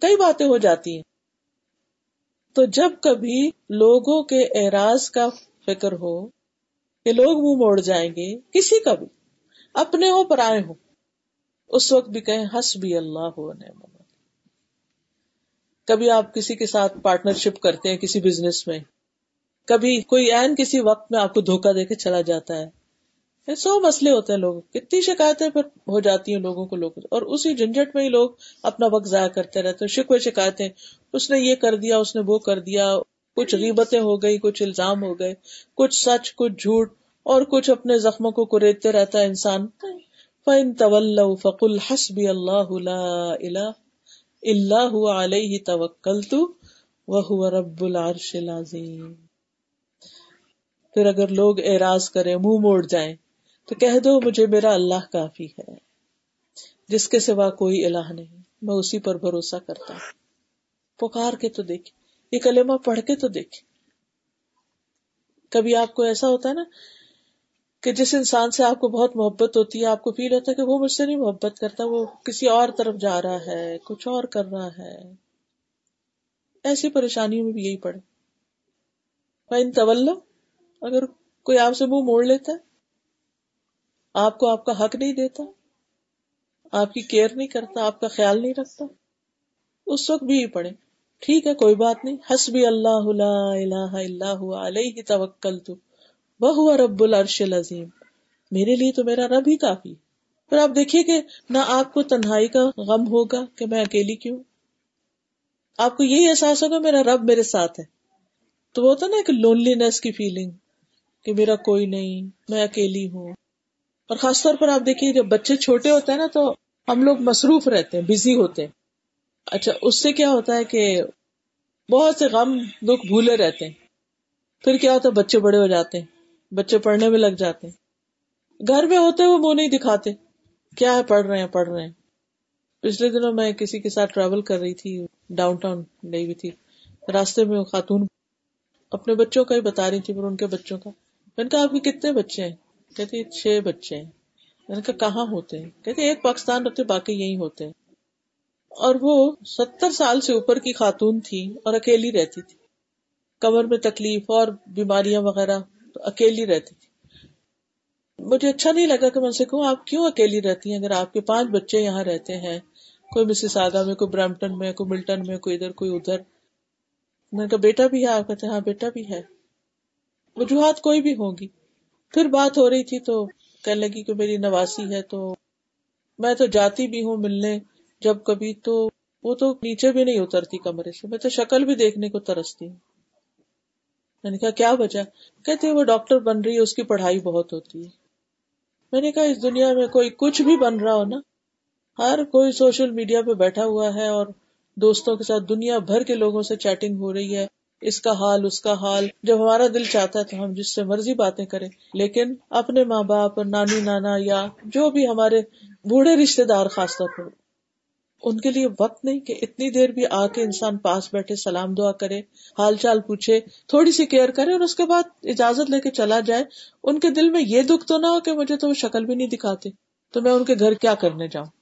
کئی باتیں ہو جاتی ہیں۔ تو جب کبھی لوگوں کے اعراض کا فکر ہو کہ لوگ منہ موڑ جائیں گے، کسی کا بھی، اپنے ہو پر آئے ہو اس وقت بھی کہیں ہس بھی اللہ ہو کبھی آپ کسی کے ساتھ پارٹنرشپ کرتے ہیں، کسی بزنس میں کبھی کوئی این کسی وقت میں آپ کو دھوکا دے کے چلا جاتا ہے۔ سو مسئلے ہوتے ہیں لوگ کتنی شکایتیں پھر ہو جاتی ہیں لوگوں کو لوگ۔ اور اسی جھنجٹ میں ہی لوگ اپنا وقت ضائع کرتے رہتے ہیں۔ شکوے شکایتیں۔ اس نے یہ کر دیا، اس نے وہ کر دیا۔ کچھ غیبتیں ہو گئی، کچھ الزام ہو گئے۔ کچھ سچ، کچھ جھوٹ۔ اور کچھ اپنے زخموں کو کریدتے رہتا ہے انسان۔ فن طول فقل حسبی اللہ اللہ اللہ علیہ توکل تو وہ رب العرش العظیم پھر اگر لوگ اعراض کریں، منہ موڑ جائیں، تو کہہ دو مجھے میرا اللہ کافی ہے، جس کے سوا کوئی الہ نہیں، میں اسی پر بھروسہ کرتا ہوں۔ پکار کے تو دیکھ، یہ کلمہ پڑھ کے تو دیکھ۔ کبھی آپ کو ایسا ہوتا ہے نا کہ جس انسان سے آپ کو بہت محبت ہوتی ہے، آپ کو فیل ہوتا ہے کہ وہ مجھ سے نہیں محبت کرتا، وہ کسی اور طرف جا رہا ہے، کچھ اور کر رہا ہے۔ ایسی پریشانیوں میں بھی یہی پڑے ان طول اگر کوئی آپ سے منہ موڑ لیتا ہے، آپ کو آپ کا حق نہیں دیتا، آپ کی کیئر نہیں کرتا، آپ کا خیال نہیں رکھتا، اس وقت بھی پڑے ٹھیک ہے، کوئی بات نہیں۔ حسبی اللہ لا الہ الا ہوا علیہ توکل تو وہ رب العرش العظیم۔ میرے لیے تو میرا رب ہی کافی۔ پھر آپ دیکھیے کہ نہ آپ کو تنہائی کا غم ہوگا کہ میں اکیلی کیوں؟ آپ کو یہی احساس ہوگا میرا رب میرے ساتھ ہے۔ تو وہ ہوتا نا ایک لونلینس کی فیلنگ کہ میرا کوئی نہیں، میں اکیلی ہوں۔ اور خاص طور پر آپ دیکھیے، جب بچے چھوٹے ہوتے ہیں نا تو ہم لوگ مصروف رہتے ہیں بزی ہوتے ہیں۔ اچھا اس سے کیا ہوتا ہے کہ بہت سے غم دکھ بھولے رہتے ہیں۔ پھر کیا ہوتا ہے، بچے بڑے ہو جاتے ہیں، بچے پڑھنے میں لگ جاتے ہیں۔ گھر میں ہوتے وہ منہ نہیں دکھاتے، کیا ہے، پڑھ رہے ہیں، پڑھ رہے ہیں۔ پچھلے دنوں میں کسی کے ساتھ ٹریول کر رہی تھی ڈاؤن ٹاؤن گئی ہوئی تھی، راستے میں خاتون اپنے بچوں کا ہی بتا رہی تھی ان کے بچوں کا۔ میں نے کہا، آپ کے کتنے بچے ہیں؟ کہتے چھ بچے ہیں۔ میں نے کہا، کہاں ہوتے ہیں؟ کہتے ایک پاکستان رہتے باقی یہی ہوتے۔ ہیں اور وہ ستر سال سے اوپر کی خاتون تھی اور اکیلی رہتی تھی۔ کمر میں تکلیف اور بیماریاں وغیرہ، تو اکیلی رہتی تھی۔ مجھے اچھا نہیں لگا کہ میں سے کہوں، آپ کیوں اکیلی رہتی ہیں؟ اگر آپ کے پانچ بچے یہاں رہتے ہیں، کوئی مسز آگا میں، کوئی برامپٹن میں، کوئی ملٹن میں، کوئی ادھر کوئی ادھر۔ میں کہا، بیٹا بھی ہے؟ آپ کہتے ہاں بیٹا بھی ہے۔ وجوہات کوئی بھی ہوگی۔ پھر بات ہو رہی تھی تو کہنے لگی کہ میری نواسی ہے تو میں تو جاتی بھی ہوں ملنے۔ جب کبھی تو وہ تو نیچے بھی نہیں اترتی کمرے سے۔ میں تو شکل بھی دیکھنے کو ترستی ہوں۔ میں نے کہا، کیا وجہ؟ کہتے وہ ڈاکٹر بن رہی ہے، اس کی پڑھائی بہت ہوتی ہے۔ میں نے کہا، اس دنیا میں کوئی کچھ بھی بن رہا ہو نا، ہر کوئی سوشل میڈیا پہ بیٹھا ہوا ہے اور دوستوں کے ساتھ دنیا بھر کے لوگوں سے چیٹنگ ہو رہی ہے۔ اس کا حال، اس کا حال۔ جب ہمارا دل چاہتا ہے تو ہم جس سے مرضی باتیں کریں، لیکن اپنے ماں باپ اور نانی، نانا یا جو بھی ہمارے بوڑھے رشتے دار خاص طور پر، ان کے لیے وقت نہیں کہ اتنی دیر بھی آ کے انسان پاس بیٹھے، سلام دعا کرے، حال چال پوچھے، تھوڑی سی کیئر کرے اور اس کے بعد اجازت لے کے چلا جائے۔ ان کے دل میں یہ دکھ تو نہ ہو کہ مجھے تو وہ شکل بھی نہیں دکھاتے، تو میں ان کے گھر کیا کرنے جاؤں؟